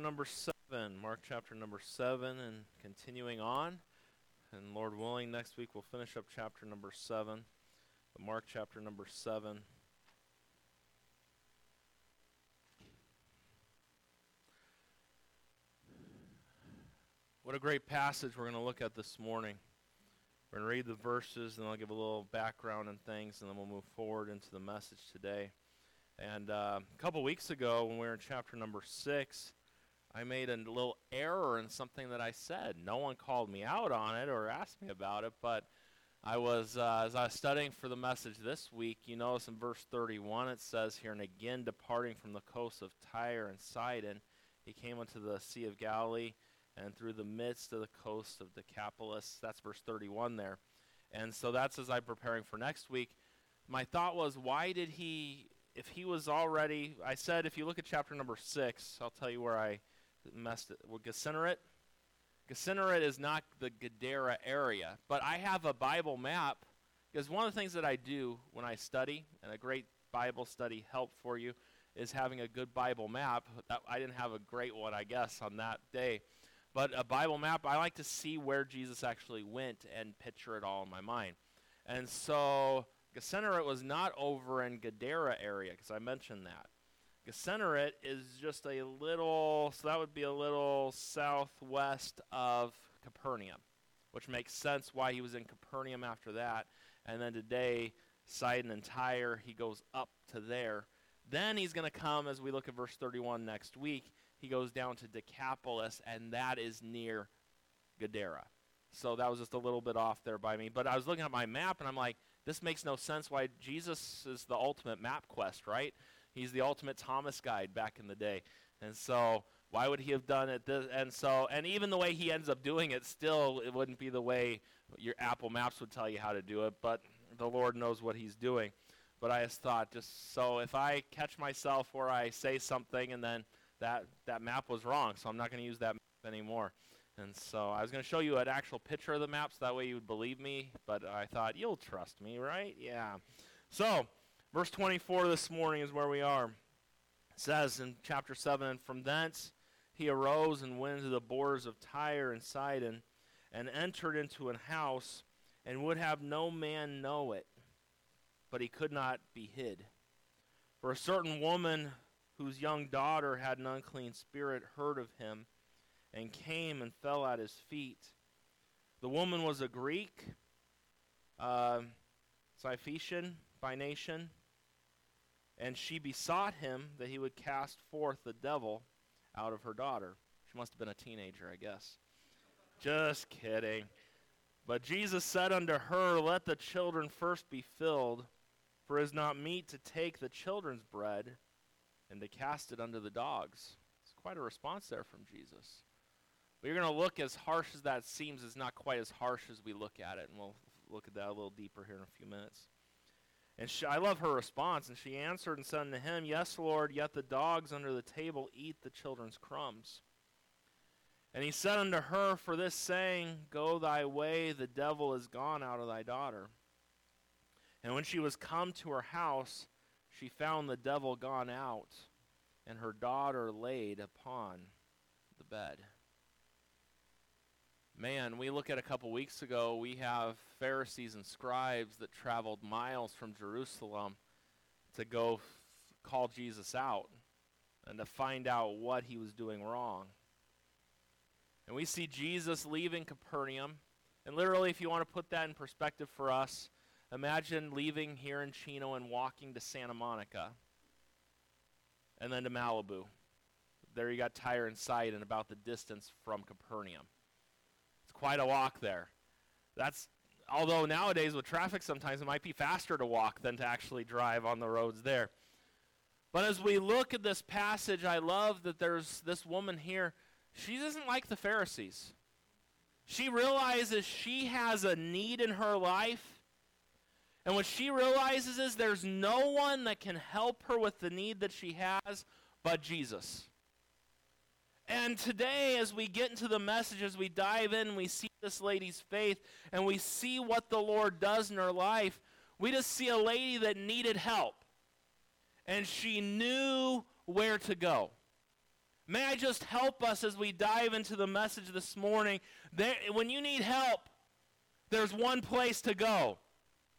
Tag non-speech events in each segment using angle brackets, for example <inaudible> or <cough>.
number seven. Mark chapter number seven, and continuing on. And Lord willing, next week we'll finish up chapter number seven. But Mark chapter number seven. What a great passage we're going to look at this morning. We're going to read the verses, and I'll give a little background and things, and then we'll move forward into the message today. And uh, a couple weeks ago, when we were in chapter number six, I made a little error in something that I said. No one called me out on it or asked me about it, but I was, uh, as I was studying for the message this week, you notice in verse 31 it says here, and again departing from the coast of Tyre and Sidon, he came unto the Sea of Galilee and through the midst of the coast of Decapolis. That's verse 31 there. And so that's as I'm preparing for next week. My thought was, why did he, if he was already, I said, if you look at chapter number 6, I'll tell you where I messed it. Is not the Gadara area, but I have a Bible map because one of the things that I do when I study, and a great Bible study help for you, is having a good Bible map. I didn't have a great one, I guess, on that day. But a Bible map, I like to see where Jesus actually went and picture it all in my mind. And so Gennesaret was not over in Gadara area, because I mentioned that. Gennesaret is just a little, so that would be a little southwest of Capernaum, which makes sense why he was in Capernaum after that. And then today, Sidon and Tyre, he goes up to there. Then he's going to come, as we look at verse 31 next week, he goes down to Decapolis, and that is near Gadara. So that was just a little bit off there by me. But I was looking at my map, and I'm like, this makes no sense why Jesus is the ultimate MapQuest, right? He's the ultimate Thomas guide back in the day. And so why would he have done it this and so and even the way he ends up doing it still it wouldn't be the way your Apple Maps would tell you how to do it, but the Lord knows what he's doing. But I just thought just so if I catch myself where I say something and then that that map was wrong, so I'm not going to use that map anymore. And so I was going to show you an actual picture of the map so that way you would believe me, but I thought you'll trust me, right? Yeah. So, Verse 24 this morning is where we are. It says in chapter 7 And from thence he arose and went into the borders of Tyre and Sidon and entered into an house and would have no man know it, but he could not be hid. For a certain woman whose young daughter had an unclean spirit heard of him and came and fell at his feet. The woman was a Greek, uh, by nation and she besought him that he would cast forth the devil out of her daughter. She must have been a teenager, I guess. Just kidding. But Jesus said unto her, Let the children first be filled, for it is not meet to take the children's bread and to cast it unto the dogs. It's quite a response there from Jesus. But you're going to look as harsh as that seems, is not quite as harsh as we look at it, and we'll look at that a little deeper here in a few minutes. And she, I love her response. And she answered and said unto him, Yes, Lord, yet the dogs under the table eat the children's crumbs. And he said unto her, For this saying, Go thy way, the devil is gone out of thy daughter. And when she was come to her house, she found the devil gone out, and her daughter laid upon the bed man, we look at a couple weeks ago, we have Pharisees and scribes that traveled miles from Jerusalem to go f- call Jesus out and to find out what he was doing wrong. And we see Jesus leaving Capernaum. And literally, if you want to put that in perspective for us, imagine leaving here in Chino and walking to Santa Monica and then to Malibu. There you got Tyre in sight and Sidon about the distance from Capernaum quite a walk there. That's although nowadays with traffic sometimes it might be faster to walk than to actually drive on the roads there. But as we look at this passage, I love that there's this woman here. She doesn't like the Pharisees. She realizes she has a need in her life. And what she realizes is there's no one that can help her with the need that she has but Jesus. And today, as we get into the message, as we dive in, we see this lady's faith and we see what the Lord does in her life. We just see a lady that needed help. And she knew where to go. May I just help us as we dive into the message this morning. There, when you need help, there's one place to go.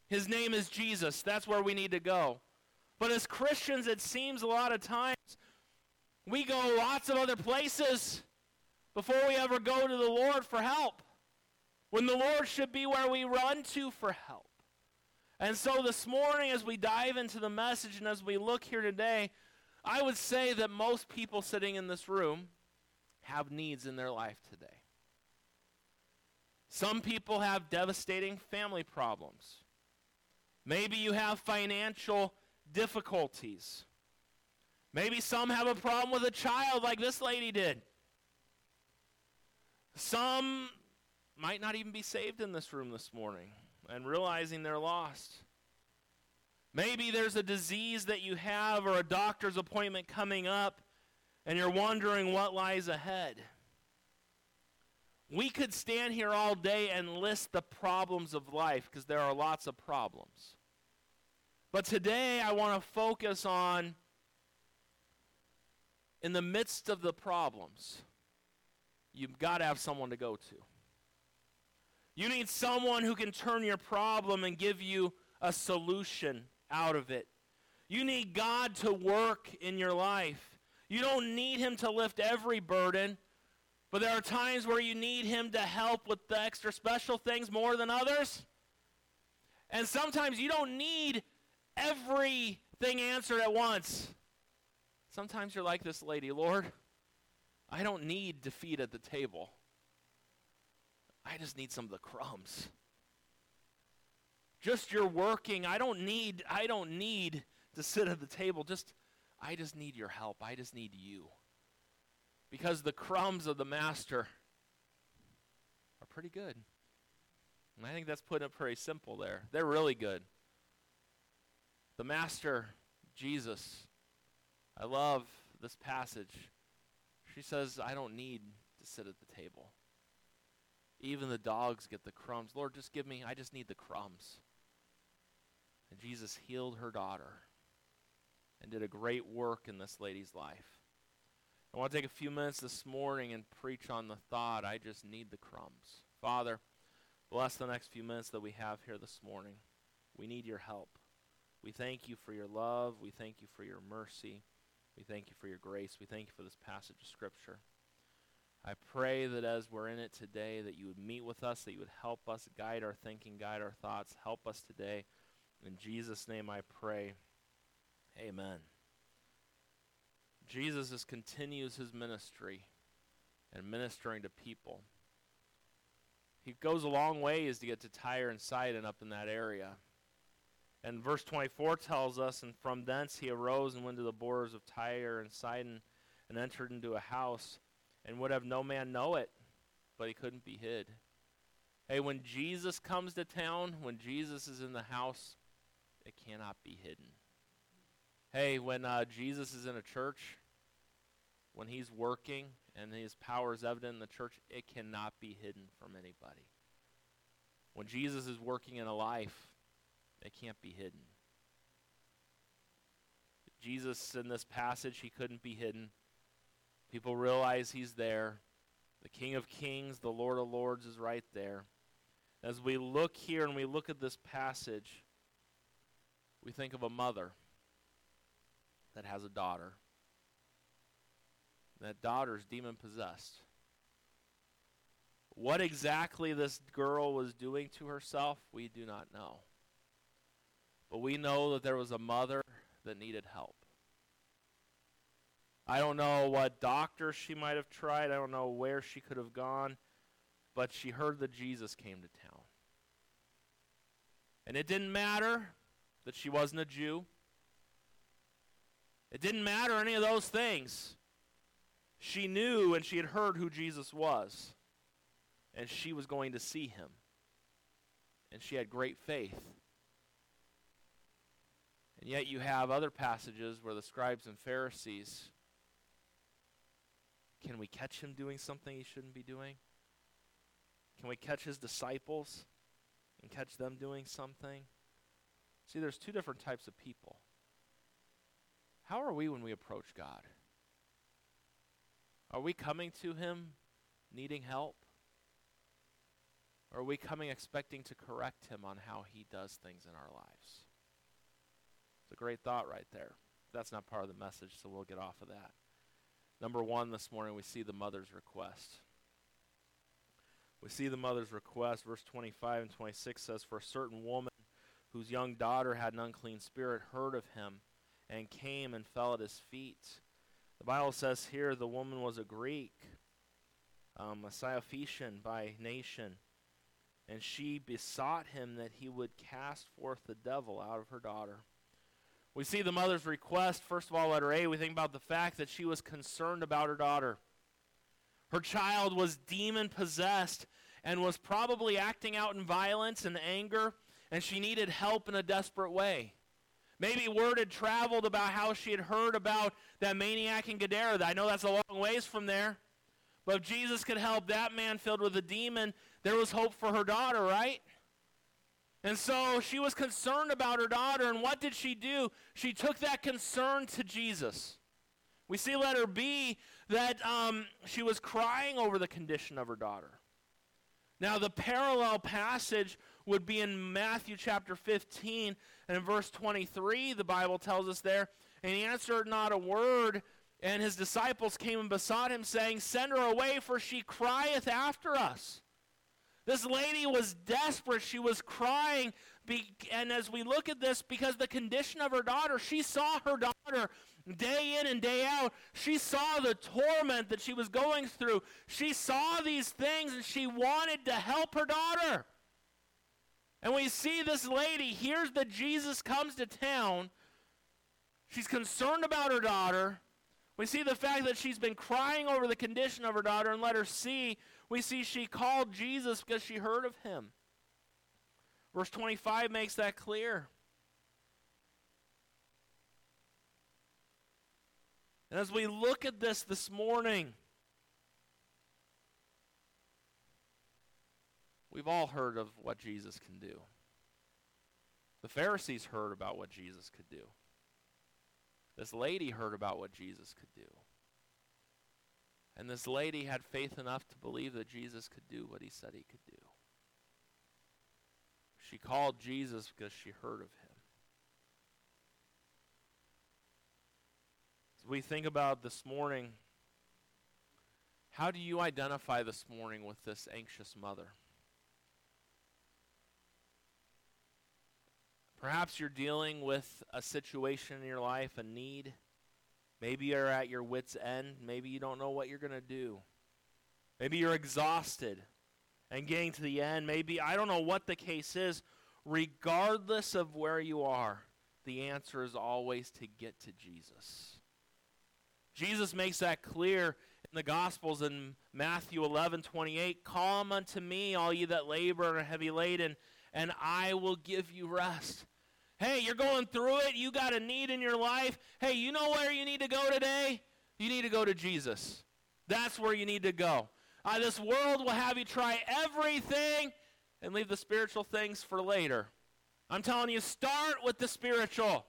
His name is Jesus. That's where we need to go. But as Christians, it seems a lot of times we go lots of other places before we ever go to the Lord for help. When the Lord should be where we run to for help. And so this morning, as we dive into the message and as we look here today, I would say that most people sitting in this room have needs in their life today. Some people have devastating family problems. Maybe you have financial difficulties. Maybe some have a problem with a child like this lady did. Some might not even be saved in this room this morning and realizing they're lost. Maybe there's a disease that you have or a doctor's appointment coming up and you're wondering what lies ahead. We could stand here all day and list the problems of life because there are lots of problems. But today I want to focus on in the midst of the problems, you've got to have someone to go to. You need someone who can turn your problem and give you a solution out of it. You need God to work in your life. You don't need Him to lift every burden, but there are times where you need Him to help with the extra special things more than others. And sometimes you don't need everything answered at once. Sometimes you're like this lady, Lord, I don't need defeat at the table. I just need some of the crumbs. Just your working. I don't need I don't need to sit at the table. Just I just need your help. I just need you. Because the crumbs of the master are pretty good. And I think that's putting it pretty simple there. They're really good. The master, Jesus, I love this passage. She says, I don't need to sit at the table. Even the dogs get the crumbs. Lord, just give me, I just need the crumbs. And Jesus healed her daughter and did a great work in this lady's life. I want to take a few minutes this morning and preach on the thought, I just need the crumbs. Father, bless the next few minutes that we have here this morning. We need your help. We thank you for your love. We thank you for your mercy. We thank you for your grace. We thank you for this passage of Scripture. I pray that as we're in it today, that you would meet with us, that you would help us, guide our thinking, guide our thoughts, help us today. In Jesus' name I pray. Amen. Jesus is, continues his ministry and ministering to people. He goes a long ways to get to Tyre and Sidon up in that area. And verse 24 tells us, And from thence he arose and went to the borders of Tyre and Sidon and entered into a house and would have no man know it, but he couldn't be hid. Hey, when Jesus comes to town, when Jesus is in the house, it cannot be hidden. Hey, when uh, Jesus is in a church, when he's working and his power is evident in the church, it cannot be hidden from anybody. When Jesus is working in a life, it can't be hidden. Jesus, in this passage, he couldn't be hidden. People realize he's there. The King of Kings, the Lord of Lords is right there. As we look here and we look at this passage, we think of a mother that has a daughter. That daughter is demon possessed. What exactly this girl was doing to herself, we do not know. But we know that there was a mother that needed help. I don't know what doctor she might have tried. I don't know where she could have gone. But she heard that Jesus came to town. And it didn't matter that she wasn't a Jew. It didn't matter any of those things. She knew and she had heard who Jesus was. And she was going to see him. And she had great faith. And yet you have other passages where the scribes and Pharisees can we catch him doing something he shouldn't be doing? Can we catch his disciples and catch them doing something? See, there's two different types of people. How are we when we approach God? Are we coming to Him needing help? Or are we coming expecting to correct Him on how He does things in our lives? It's a great thought right there. That's not part of the message, so we'll get off of that. Number one this morning, we see the mother's request. We see the mother's request. Verse 25 and 26 says, For a certain woman whose young daughter had an unclean spirit heard of him and came and fell at his feet. The Bible says here the woman was a Greek, um, a Syrophoenician by nation, and she besought him that he would cast forth the devil out of her daughter. We see the mother's request, first of all, letter A, we think about the fact that she was concerned about her daughter. Her child was demon possessed and was probably acting out in violence and anger, and she needed help in a desperate way. Maybe word had traveled about how she had heard about that maniac in Gadara. I know that's a long ways from there. But if Jesus could help that man filled with a demon, there was hope for her daughter, right? And so she was concerned about her daughter, and what did she do? She took that concern to Jesus. We see letter B that um, she was crying over the condition of her daughter. Now, the parallel passage would be in Matthew chapter 15, and in verse 23, the Bible tells us there, and he answered not a word, and his disciples came and besought him, saying, Send her away, for she crieth after us. This lady was desperate. She was crying. And as we look at this, because the condition of her daughter, she saw her daughter day in and day out. She saw the torment that she was going through. She saw these things and she wanted to help her daughter. And we see this lady hears that Jesus comes to town. She's concerned about her daughter. We see the fact that she's been crying over the condition of her daughter, and let her see we see she called Jesus because she heard of him. Verse 25 makes that clear. And as we look at this this morning, we've all heard of what Jesus can do. The Pharisees heard about what Jesus could do. This lady heard about what Jesus could do. And this lady had faith enough to believe that Jesus could do what he said he could do. She called Jesus because she heard of him. As we think about this morning, how do you identify this morning with this anxious mother? Perhaps you're dealing with a situation in your life, a need Maybe you're at your wits' end. Maybe you don't know what you're going to do. Maybe you're exhausted and getting to the end. Maybe, I don't know what the case is. Regardless of where you are, the answer is always to get to Jesus. Jesus makes that clear in the Gospels in Matthew 11 28. Come unto me, all ye that labor and are heavy laden, and I will give you rest. Hey, you're going through it. You got a need in your life. Hey, you know where you need to go today? You need to go to Jesus. That's where you need to go. Uh, this world will have you try everything and leave the spiritual things for later. I'm telling you, start with the spiritual.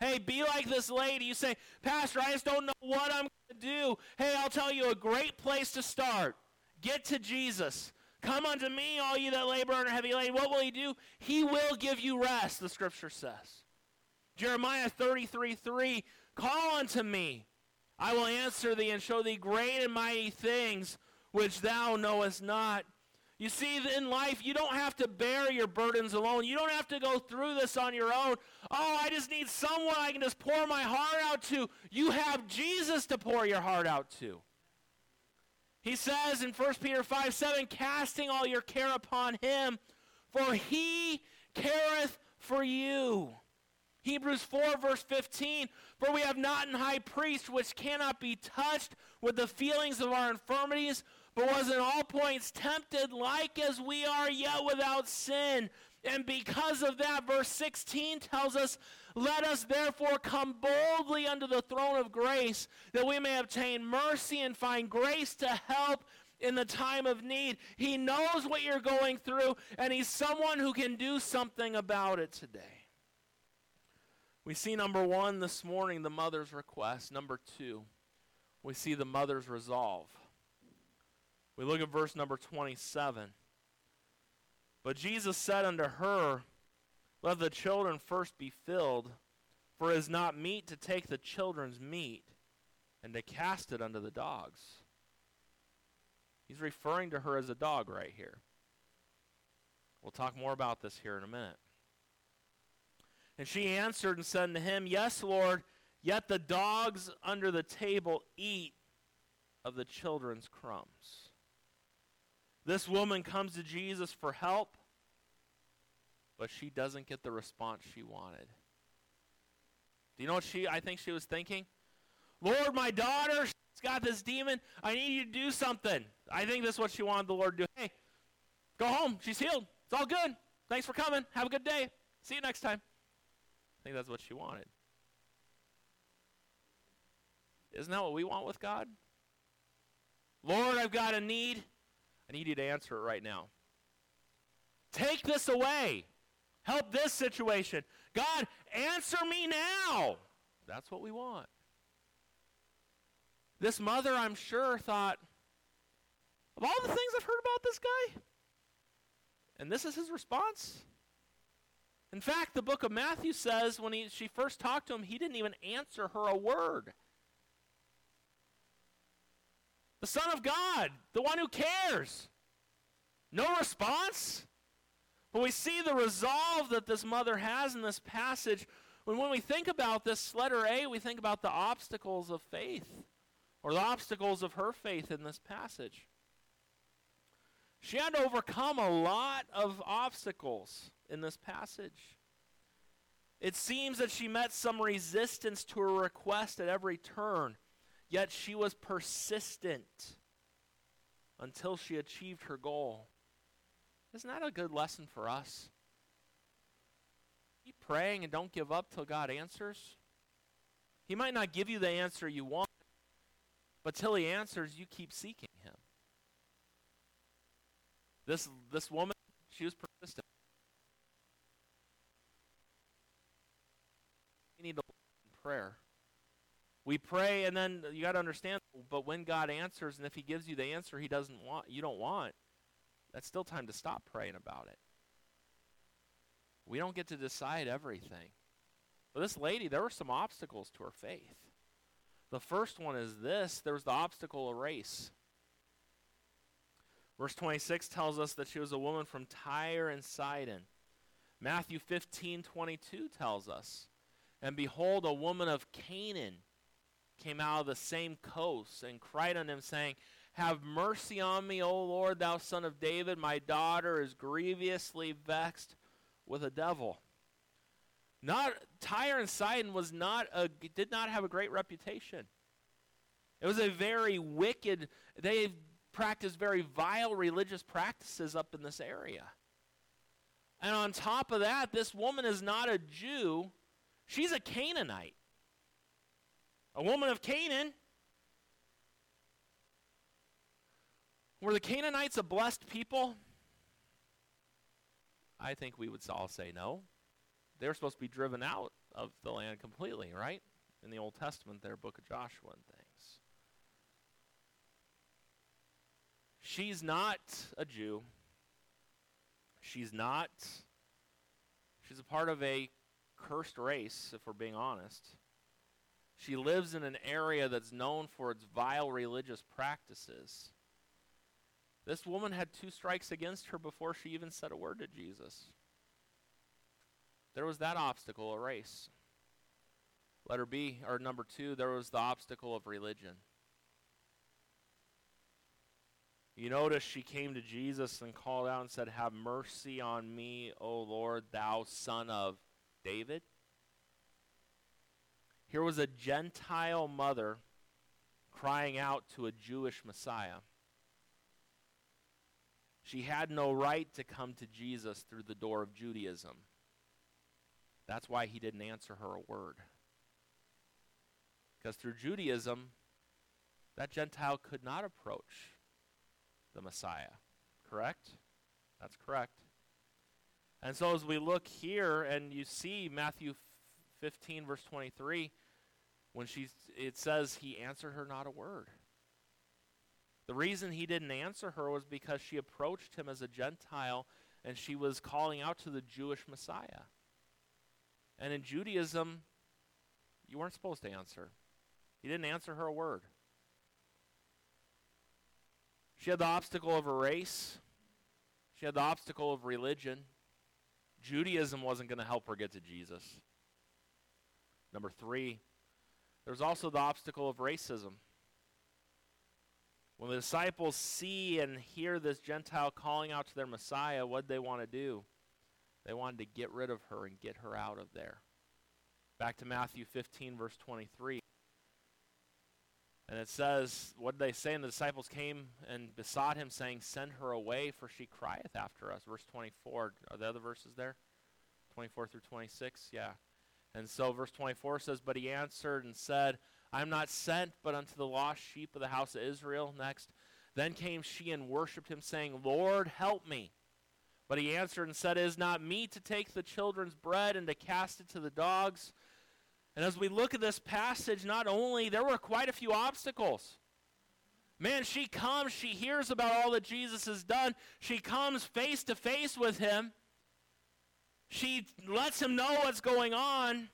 Hey, be like this lady. You say, Pastor, I just don't know what I'm going to do. Hey, I'll tell you a great place to start. Get to Jesus. Come unto me, all you that labor and are heavy laden. What will he do? He will give you rest, the scripture says. Jeremiah 33 3 Call unto me, I will answer thee and show thee great and mighty things which thou knowest not. You see, in life, you don't have to bear your burdens alone. You don't have to go through this on your own. Oh, I just need someone I can just pour my heart out to. You have Jesus to pour your heart out to. He says in 1 Peter 5 7, casting all your care upon him, for he careth for you. Hebrews 4, verse 15, for we have not an high priest which cannot be touched with the feelings of our infirmities, but was in all points tempted like as we are, yet without sin. And because of that, verse 16 tells us, Let us therefore come boldly unto the throne of grace, that we may obtain mercy and find grace to help in the time of need. He knows what you're going through, and He's someone who can do something about it today. We see number one this morning, the mother's request. Number two, we see the mother's resolve. We look at verse number 27. But Jesus said unto her, Let the children first be filled, for it is not meet to take the children's meat and to cast it unto the dogs. He's referring to her as a dog right here. We'll talk more about this here in a minute. And she answered and said unto him, Yes, Lord, yet the dogs under the table eat of the children's crumbs. This woman comes to Jesus for help, but she doesn't get the response she wanted. Do you know what she I think she was thinking? Lord, my daughter, she's got this demon. I need you to do something. I think that's what she wanted the Lord to do. Hey, go home. She's healed. It's all good. Thanks for coming. Have a good day. See you next time. I think that's what she wanted. Isn't that what we want with God? Lord, I've got a need. I need you to answer it right now. Take this away. Help this situation. God, answer me now. That's what we want. This mother, I'm sure, thought, of all the things I've heard about this guy, and this is his response. In fact, the book of Matthew says when he, she first talked to him, he didn't even answer her a word. The Son of God, the one who cares. No response. But we see the resolve that this mother has in this passage. When, when we think about this letter A, we think about the obstacles of faith, or the obstacles of her faith in this passage. She had to overcome a lot of obstacles in this passage. It seems that she met some resistance to her request at every turn, yet she was persistent until she achieved her goal. Isn't that a good lesson for us? Keep praying and don't give up till God answers. He might not give you the answer you want, but till he answers, you keep seeking him. This this woman, she was persistent. We need to prayer. We pray, and then you got to understand. But when God answers, and if He gives you the answer He doesn't want, you don't want, that's still time to stop praying about it. We don't get to decide everything. But this lady, there were some obstacles to her faith. The first one is this: there was the obstacle of race. Verse 26 tells us that she was a woman from Tyre and Sidon. Matthew 15, 22 tells us and behold, a woman of Canaan came out of the same coast and cried on him, saying, Have mercy on me, O Lord, thou son of David. My daughter is grievously vexed with a devil. Not Tyre and Sidon was not a, did not have a great reputation. It was a very wicked. They practiced very vile religious practices up in this area. And on top of that, this woman is not a Jew She's a Canaanite, a woman of Canaan. Were the Canaanites a blessed people? I think we would all say no. They're supposed to be driven out of the land completely, right? In the Old Testament, their book of Joshua and things. She's not a Jew. She's not. She's a part of a cursed race, if we're being honest. She lives in an area that's known for its vile religious practices. This woman had two strikes against her before she even said a word to Jesus. There was that obstacle, a race. Letter B, or number two, there was the obstacle of religion. You notice she came to Jesus and called out and said, Have mercy on me, O Lord, thou son of David. Here was a Gentile mother crying out to a Jewish Messiah. She had no right to come to Jesus through the door of Judaism. That's why he didn't answer her a word. Because through Judaism, that Gentile could not approach the Messiah. Correct? That's correct. And so as we look here and you see Matthew 15, verse 23, when she it says he answered her not a word. The reason he didn't answer her was because she approached him as a Gentile and she was calling out to the Jewish Messiah. And in Judaism, you weren't supposed to answer. He didn't answer her a word. She had the obstacle of a race. She had the obstacle of religion. Judaism wasn't going to help her get to Jesus. Number three, there's also the obstacle of racism. When the disciples see and hear this Gentile calling out to their Messiah, what they want to do? They wanted to get rid of her and get her out of there. Back to Matthew 15, verse 23. And it says, What did they say? And the disciples came and besought him, saying, Send her away, for she crieth after us. Verse 24. Are the other verses there? 24 through 26? Yeah. And so verse 24 says, But he answered and said, I am not sent but unto the lost sheep of the house of Israel. Next. Then came she and worshipped him, saying, Lord, help me. But he answered and said, It is not me to take the children's bread and to cast it to the dogs. And as we look at this passage, not only there were quite a few obstacles. Man, she comes, she hears about all that Jesus has done. She comes face to face with him. She lets him know what's going on.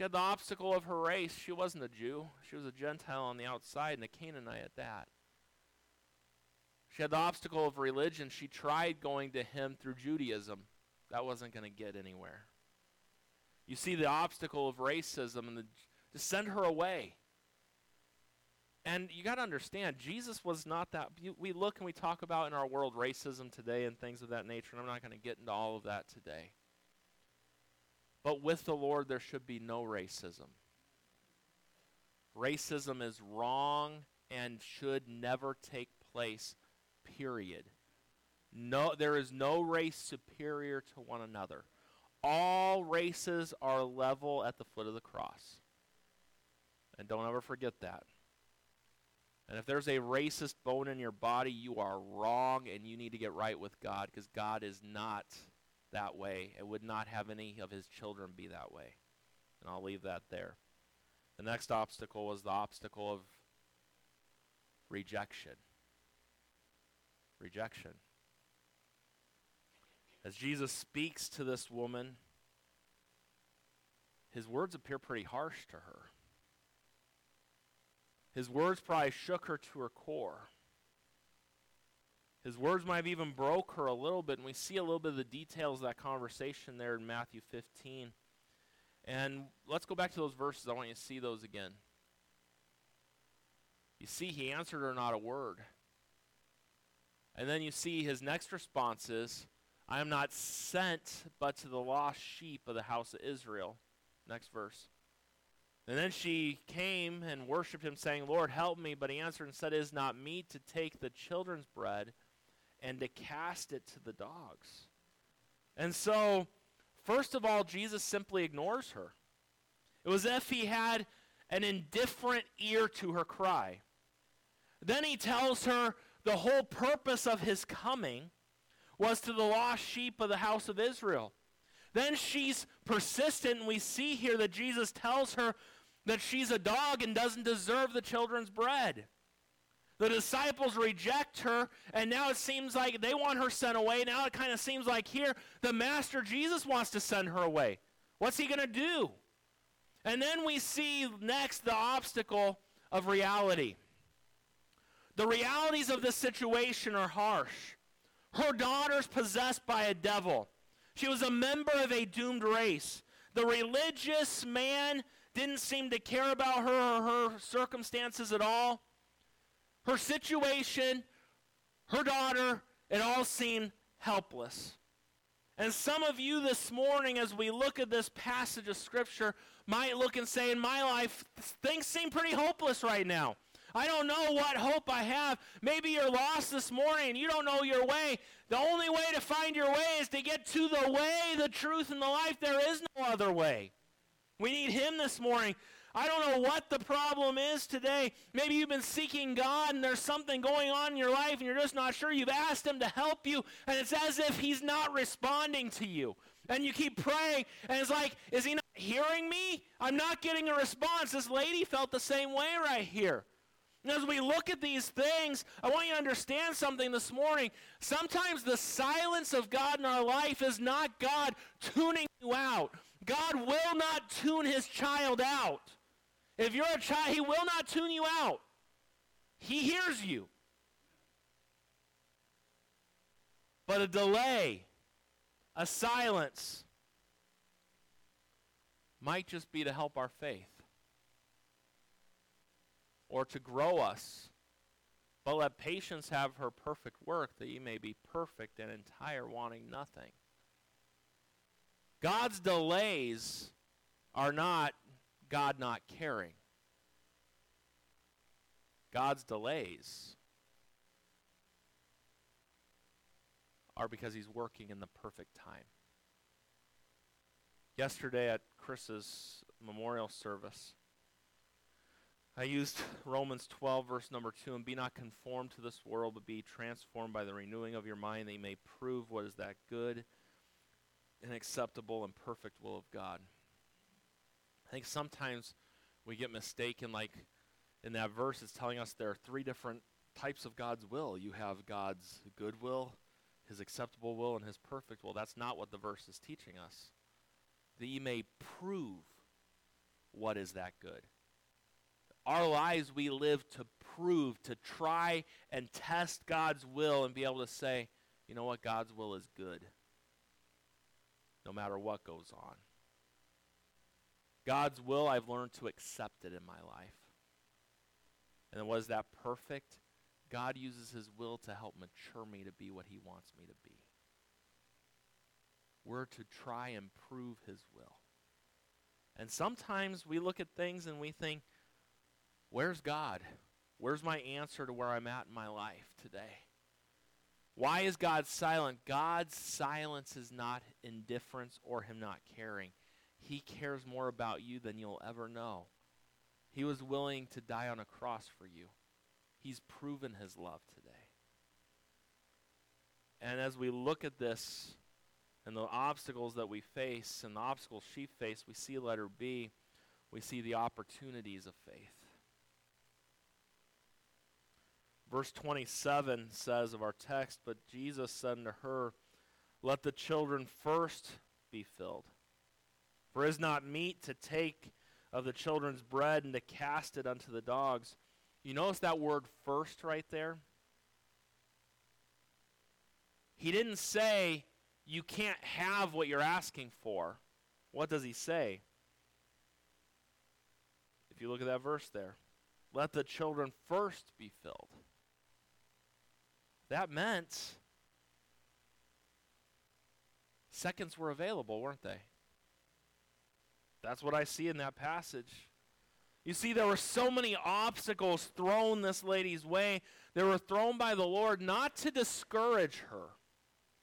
She had the obstacle of her race. She wasn't a Jew, she was a Gentile on the outside and a Canaanite at that. She had the obstacle of religion. She tried going to him through Judaism. That wasn't going to get anywhere. You see the obstacle of racism and the, to send her away. And you got to understand, Jesus was not that. We look and we talk about in our world racism today and things of that nature, and I'm not going to get into all of that today. But with the Lord, there should be no racism. Racism is wrong and should never take place, period. No, there is no race superior to one another. All races are level at the foot of the cross. And don't ever forget that. And if there's a racist bone in your body, you are wrong and you need to get right with God because God is not that way. It would not have any of his children be that way. And I'll leave that there. The next obstacle was the obstacle of rejection. Rejection. As Jesus speaks to this woman, his words appear pretty harsh to her. His words probably shook her to her core. His words might have even broke her a little bit, and we see a little bit of the details of that conversation there in Matthew 15. And let's go back to those verses. I want you to see those again. You see, he answered her not a word. And then you see his next response is, I am not sent but to the lost sheep of the house of Israel. Next verse. And then she came and worshipped him, saying, Lord, help me. But he answered and said, It is not meet to take the children's bread and to cast it to the dogs. And so, first of all, Jesus simply ignores her. It was as if he had an indifferent ear to her cry. Then he tells her the whole purpose of his coming was to the lost sheep of the house of Israel. Then she's persistent, and we see here that Jesus tells her that she's a dog and doesn't deserve the children's bread. The disciples reject her, and now it seems like they want her sent away. Now it kind of seems like here the Master Jesus wants to send her away. What's he going to do? And then we see next the obstacle of reality. The realities of this situation are harsh. Her daughter's possessed by a devil. She was a member of a doomed race. The religious man didn't seem to care about her or her circumstances at all. Her situation, her daughter, it all seemed helpless. And some of you this morning, as we look at this passage of Scripture, might look and say, In my life, things seem pretty hopeless right now. I don't know what hope I have. Maybe you're lost this morning you don't know your way. The only way to find your way is to get to the way, the truth, and the life. There is no other way. We need Him this morning. I don't know what the problem is today. Maybe you've been seeking God and there's something going on in your life and you're just not sure. You've asked Him to help you and it's as if He's not responding to you. And you keep praying and it's like, is He not hearing me? I'm not getting a response. This lady felt the same way right here. And as we look at these things, I want you to understand something this morning. Sometimes the silence of God in our life is not God tuning you out. God will not tune his child out. If you're a child, he will not tune you out. He hears you. But a delay, a silence, might just be to help our faith or to grow us. But let patience have her perfect work, that ye may be perfect and entire, wanting nothing. God's delays are not God not caring. God's delays are because he's working in the perfect time. Yesterday at Chris's memorial service, I used Romans 12, verse number 2, and be not conformed to this world, but be transformed by the renewing of your mind, that you may prove what is that good and acceptable and perfect will of God. I think sometimes we get mistaken, like in that verse, it's telling us there are three different types of God's will. You have God's good will, his acceptable will, and his perfect will. That's not what the verse is teaching us. That you may prove what is that good. Our lives we live to prove, to try and test God's will and be able to say, you know what, God's will is good no matter what goes on. God's will, I've learned to accept it in my life. And was that perfect? God uses his will to help mature me to be what he wants me to be. We're to try and prove his will. And sometimes we look at things and we think, where's God? Where's my answer to where I'm at in my life today? Why is God silent? God's silence is not indifference or him not caring. He cares more about you than you'll ever know. He was willing to die on a cross for you. He's proven his love today. And as we look at this and the obstacles that we face and the obstacles she faced, we see letter B, we see the opportunities of faith. Verse 27 says of our text, But Jesus said unto her, Let the children first be filled. For is not meet to take of the children's bread and to cast it unto the dogs. You notice that word first right there? He didn't say, You can't have what you're asking for. What does he say? If you look at that verse there, let the children first be filled. That meant seconds were available, weren't they? That's what I see in that passage. You see, there were so many obstacles thrown this lady's way. They were thrown by the Lord not to discourage her,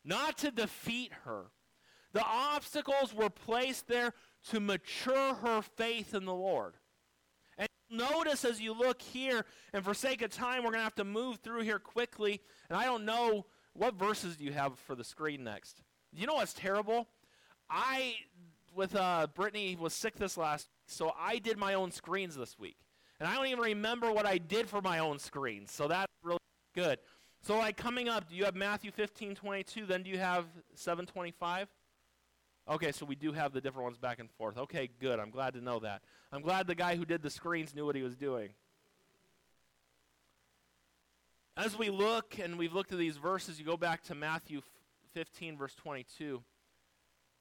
not to defeat her. The obstacles were placed there to mature her faith in the Lord. And notice as you look here, and for sake of time, we're going to have to move through here quickly. And I don't know what verses do you have for the screen next. You know what's terrible? I, with uh, Brittany, was sick this last, so I did my own screens this week, and I don't even remember what I did for my own screens. So that's really good. So like coming up, do you have Matthew 15, 22? Then do you have 725? Okay, so we do have the different ones back and forth. Okay, good. I'm glad to know that. I'm glad the guy who did the screens knew what he was doing. As we look, and we've looked at these verses, you go back to Matthew 15, verse 22,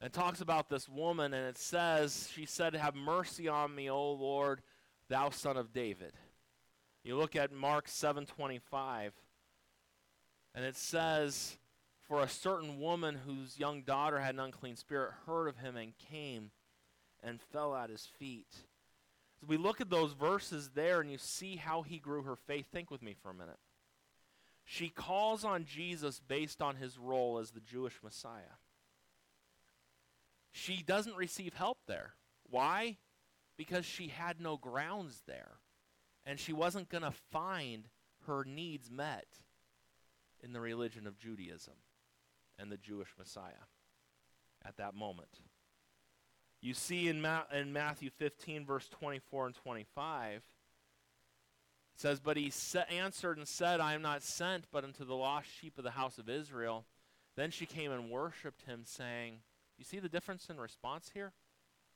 and talks about this woman, and it says, She said, Have mercy on me, O Lord, thou son of David. You look at Mark 7:25, and it says, For a certain woman whose young daughter had an unclean spirit heard of him and came and fell at his feet. As we look at those verses there and you see how he grew her faith, think with me for a minute. She calls on Jesus based on his role as the Jewish Messiah. She doesn't receive help there. Why? Because she had no grounds there. And she wasn't going to find her needs met in the religion of Judaism and the Jewish Messiah at that moment. You see in, Ma- in Matthew 15, verse 24 and 25, it says, But he sa- answered and said, I am not sent but unto the lost sheep of the house of Israel. Then she came and worshipped him, saying, You see the difference in response here?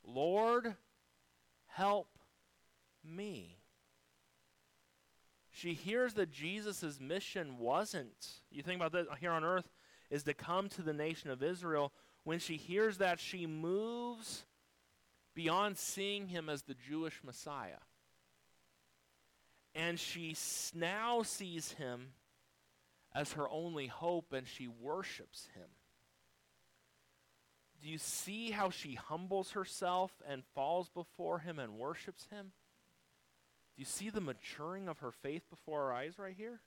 Lord, help me. She hears that Jesus' mission wasn't, you think about that here on earth, is to come to the nation of Israel. When she hears that, she moves beyond seeing him as the Jewish Messiah. And she now sees him as her only hope, and she worships him. Do you see how she humbles herself and falls before him and worships him? Do you see the maturing of her faith before our eyes right here?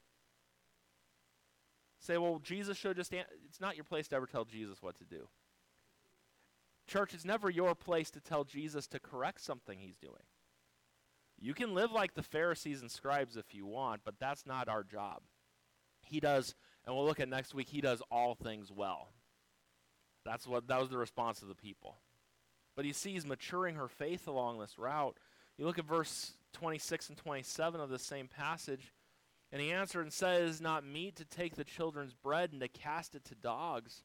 Say, well, Jesus should just. An-. It's not your place to ever tell Jesus what to do. Church, it's never your place to tell Jesus to correct something he's doing. You can live like the Pharisees and scribes if you want, but that's not our job. He does, and we'll look at next week, he does all things well. That's what that was the response of the people. But he sees maturing her faith along this route. You look at verse 26 and 27 of the same passage. And he answered and is not meet to take the children's bread and to cast it to dogs.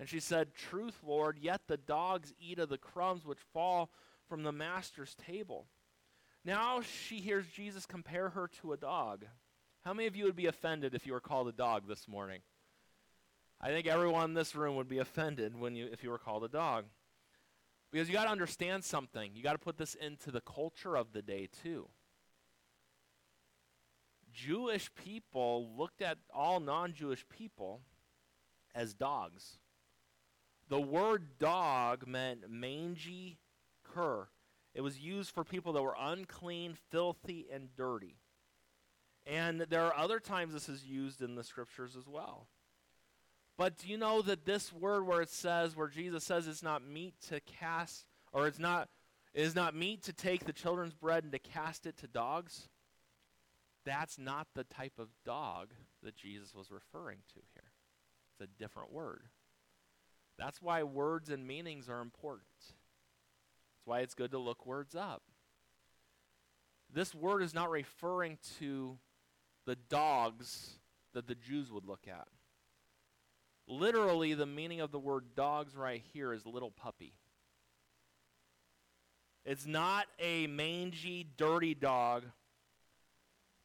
And she said, Truth, Lord, yet the dogs eat of the crumbs which fall from the master's table. Now she hears Jesus compare her to a dog. How many of you would be offended if you were called a dog this morning? I think everyone in this room would be offended when you if you were called a dog. Because you got to understand something. You got to put this into the culture of the day too. Jewish people looked at all non-Jewish people as dogs. The word dog meant mangy cur. It was used for people that were unclean, filthy, and dirty. And there are other times this is used in the scriptures as well. But do you know that this word where it says, where Jesus says it's not meet to cast, or it's not, it is not meet to take the children's bread and to cast it to dogs? That's not the type of dog that Jesus was referring to here. It's a different word. That's why words and meanings are important. That's why it's good to look words up. This word is not referring to the dogs that the Jews would look at. Literally, the meaning of the word dogs right here is little puppy. It's not a mangy, dirty dog,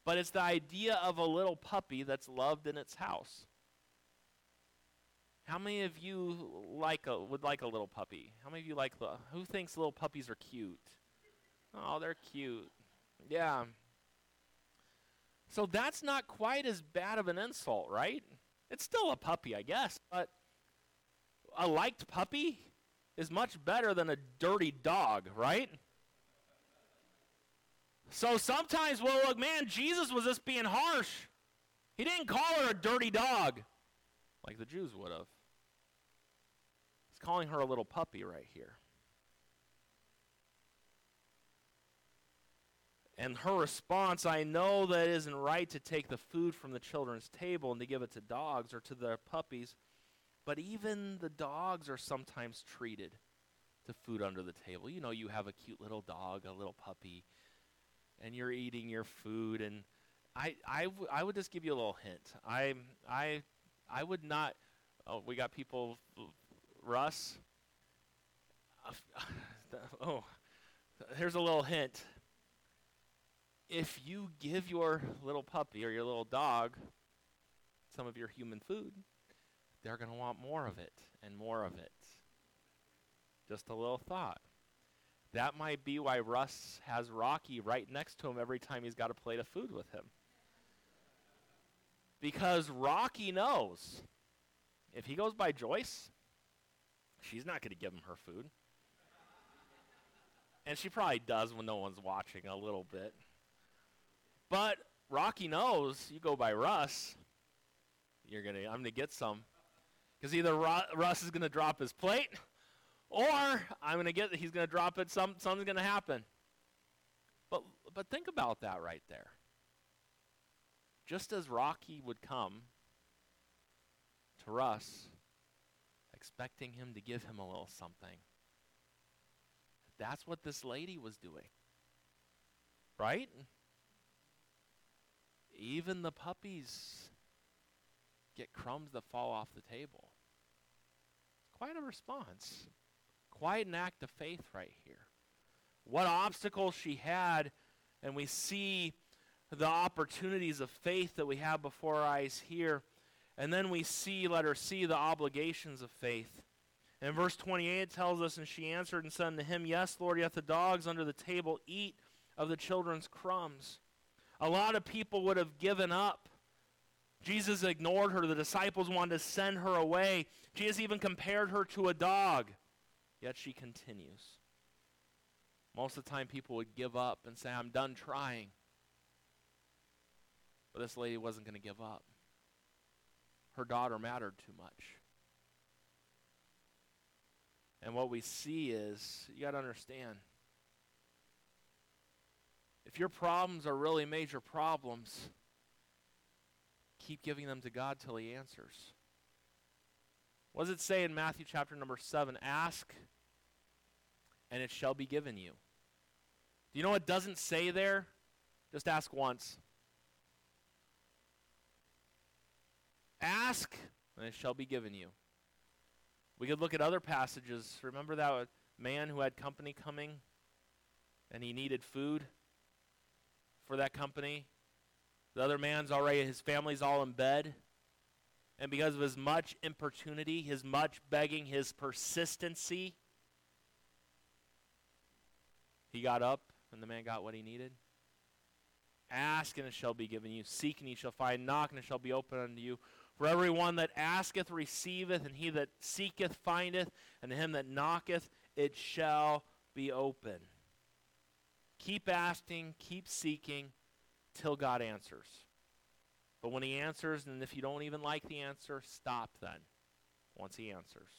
but it's the idea of a little puppy that's loved in its house. How many of you like a, would like a little puppy? How many of you like the, who thinks little puppies are cute? Oh, they're cute. Yeah. So that's not quite as bad of an insult, right? It's still a puppy, I guess, but a liked puppy is much better than a dirty dog, right? So sometimes we'll look, man, Jesus was just being harsh. He didn't call her a dirty dog like the Jews would have. He's calling her a little puppy right here. And her response, I know that it isn't right to take the food from the children's table and to give it to dogs or to the puppies, but even the dogs are sometimes treated to food under the table. You know, you have a cute little dog, a little puppy, and you're eating your food and I, I, w- I would just give you a little hint. I, I, I would not. Oh, we got people. Russ. <laughs> oh, here's a little hint if you give your little puppy or your little dog some of your human food, they're going to want more of it and more of it. Just a little thought. That might be why Russ has Rocky right next to him every time he's got a plate of food with him. Because Rocky knows if he goes by Joyce, she's not going to give him her food. And she probably does when no one's watching a little bit. But Rocky knows you go by Russ, you're gonna I'm gonna get some, because either Ru- Russ is gonna drop his plate, or I'm gonna get he's gonna drop it. Some something's gonna happen. But but think about that right there. Just as Rocky would come to Russ, expecting him to give him a little something, that's what this lady was doing. Right? Even the puppies get crumbs that fall off the table. Quite a response. Quite an act of faith right here. What obstacles she had, and we see the opportunities of faith that we have before our eyes here. And then we see, let her see the obligations of faith. In verse 28, it tells us, And she answered and said unto him, Yes, Lord, yet the dogs under the table eat of the children's crumbs. A lot of people would have given up. Jesus ignored her. The disciples wanted to send her away. Jesus even compared her to a dog. Yet she continues. Most of the time, people would give up and say, I'm done trying. But this lady wasn't going to give up. Her daughter mattered too much. And what we see is, you got to understand, if your problems are really major problems, keep giving them to God till He answers. What does it say in Matthew chapter number 7? Ask, and it shall be given you. Do you know what doesn't say there? Just ask once. Ask, and it shall be given you. We could look at other passages. Remember that man who had company coming and he needed food for that company? The other man's already, his family's all in bed. And because of his much importunity, his much begging, his persistency, he got up and the man got what he needed. Ask and it shall be given you. Seek and ye shall find. Knock and it shall be opened unto you. For everyone that asketh receiveth, and he that seeketh findeth, and to him that knocketh it shall be open. Keep asking, keep seeking till God answers. But when he answers, and if you don't even like the answer, stop then once he answers.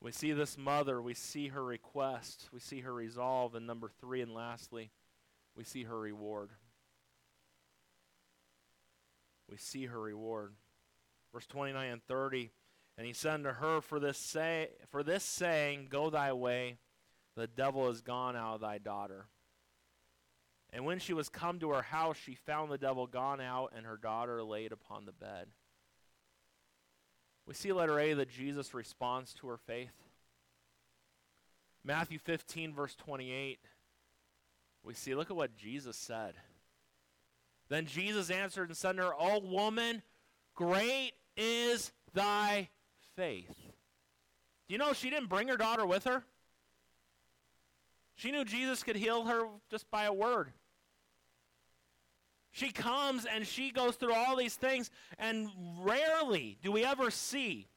We see this mother, we see her request, we see her resolve, and number three, and lastly, we see her reward we see her reward. Verse 29 and 30. And he said unto her, For this, say, for this saying, Go thy way, the devil is gone out of thy daughter. And when she was come to her house, she found the devil gone out, and her daughter laid upon the bed. We see letter A that Jesus responds to her faith. Matthew 15, verse 28. We see, look at what Jesus said. Then Jesus answered and said to her, O woman, great is thy faith. Do you know she didn't bring her daughter with her? She knew Jesus could heal her just by a word. She comes and she goes through all these things, and rarely do we ever see.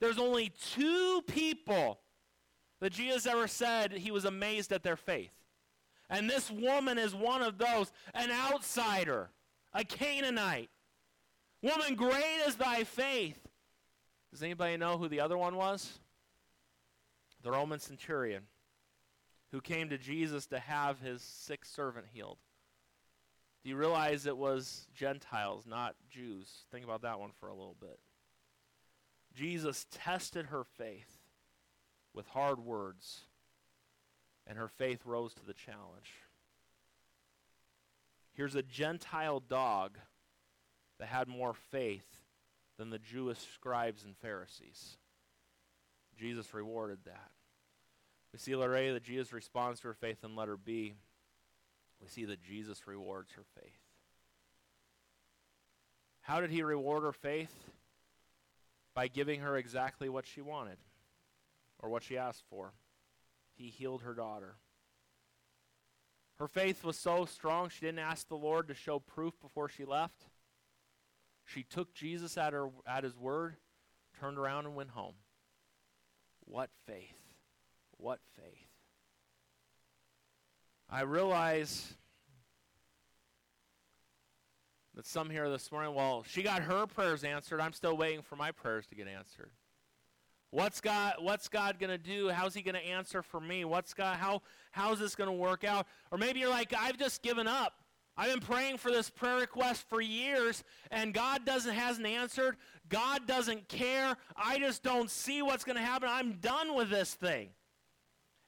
There's only two people that Jesus ever said he was amazed at their faith. And this woman is one of those, an outsider, a Canaanite. Woman, great is thy faith. Does anybody know who the other one was? The Roman centurion who came to Jesus to have his sick servant healed. Do you realize it was Gentiles, not Jews? Think about that one for a little bit. Jesus tested her faith with hard words and her faith rose to the challenge. Here's a Gentile dog that had more faith than the Jewish scribes and Pharisees. Jesus rewarded that. We see letter A that Jesus responds to her faith, and letter B, we see that Jesus rewards her faith. How did he reward her faith? By giving her exactly what she wanted or what she asked for he healed her daughter. Her faith was so strong, she didn't ask the Lord to show proof before she left. She took Jesus at, her, at his word, turned around, and went home. What faith! What faith! I realize that some here this morning, well, she got her prayers answered. I'm still waiting for my prayers to get answered. What's God what's God going to do? How's he going to answer for me? What's God how how's this going to work out? Or maybe you're like I've just given up. I've been praying for this prayer request for years and God doesn't hasn't answered. God doesn't care. I just don't see what's going to happen. I'm done with this thing.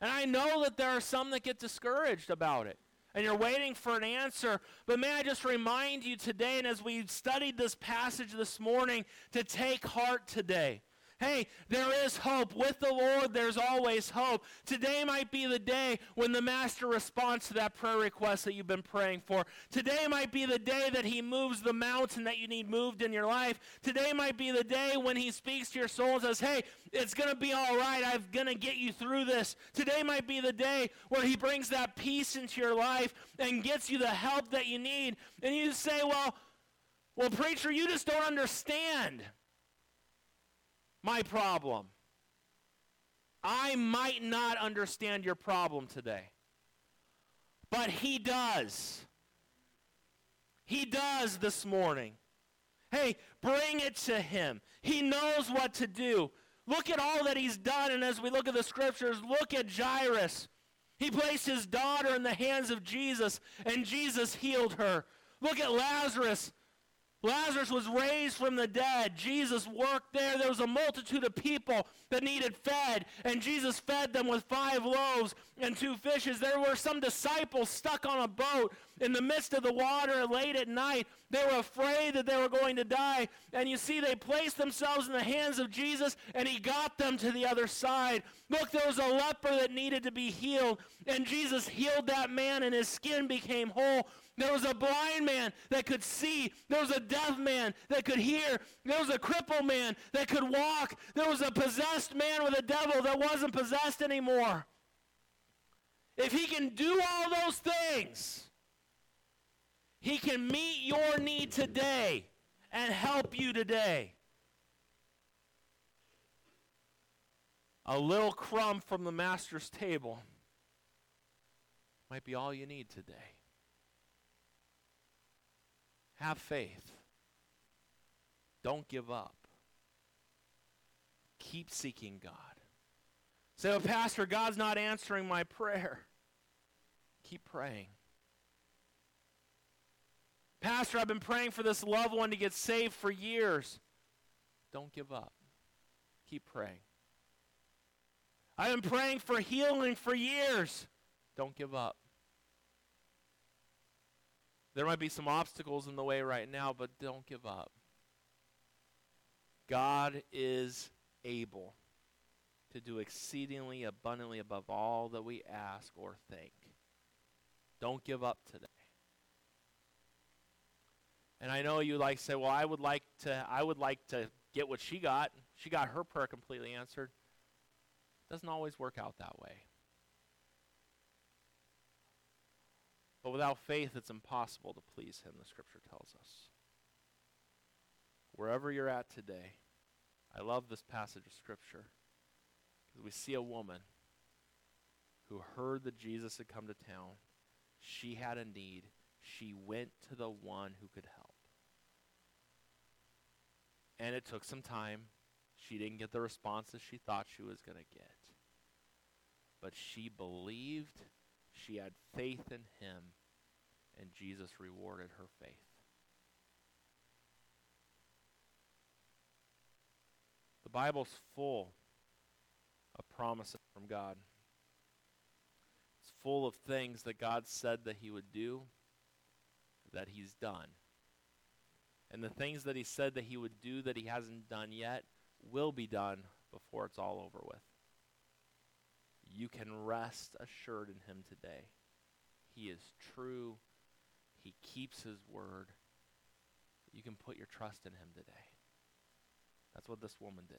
And I know that there are some that get discouraged about it. And you're waiting for an answer. But may I just remind you today, and as we studied this passage this morning, to take heart today. Hey, there is hope. With the Lord, there's always hope. Today might be the day when the Master responds to that prayer request that you've been praying for. Today might be the day that He moves the mountain that you need moved in your life. Today might be the day when He speaks to your soul and says, Hey, it's going to be all right. I'm going to get you through this. Today might be the day where He brings that peace into your life and gets you the help that you need. And you say, Well, well, preacher, you just don't understand my problem. I might not understand your problem today, but He does. He does this morning. Hey, bring it to Him. He knows what to do. Look at all that He's done, and as we look at the scriptures, look at Jairus. He placed his daughter in the hands of Jesus, and Jesus healed her. Look at Lazarus. Lazarus was raised from the dead. Jesus worked there. There was a multitude of people that needed fed, and Jesus fed them with five loaves and two fishes. There were some disciples stuck on a boat in the midst of the water late at night. They were afraid that they were going to die. And you see, they placed themselves in the hands of Jesus, and he got them to the other side. Look, there was a leper that needed to be healed, and Jesus healed that man, and his skin became whole. There was a blind man that could see. There was a deaf man that could hear. There was a crippled man that could walk. There was a possessed man with a devil that wasn't possessed anymore. If he can do all those things, he can meet your need today and help you today. A little crumb from the master's table might be all you need today. Have faith. Don't give up. Keep seeking God. Say, Pastor, God's not answering my prayer. Keep praying. Pastor, I've been praying for this loved one to get saved for years. Don't give up. Keep praying. I've been praying for healing for years. Don't give up. There might be some obstacles in the way right now, but don't give up. God is able to do exceedingly abundantly above all that we ask or think. Don't give up today. And I know you like say, well, I would like to I would like to get what she got. She got her prayer completely answered. Doesn't always work out that way. But without faith, it's impossible to please Him, the Scripture tells us. Wherever you're at today, I love this passage of Scripture because we see a woman who heard that Jesus had come to town. She had a need. She went to the one who could help. And it took some time. She didn't get the responses she thought she was going to get. But she believed she had faith in him, and Jesus rewarded her faith. The Bible's full of promises from God. It's full of things that God said that he would do, that he's done. And the things that he said that he would do that he hasn't done yet will be done before it's all over with you can rest assured in him today. He is true. He keeps his word. You can put your trust in him today. That's what this woman did.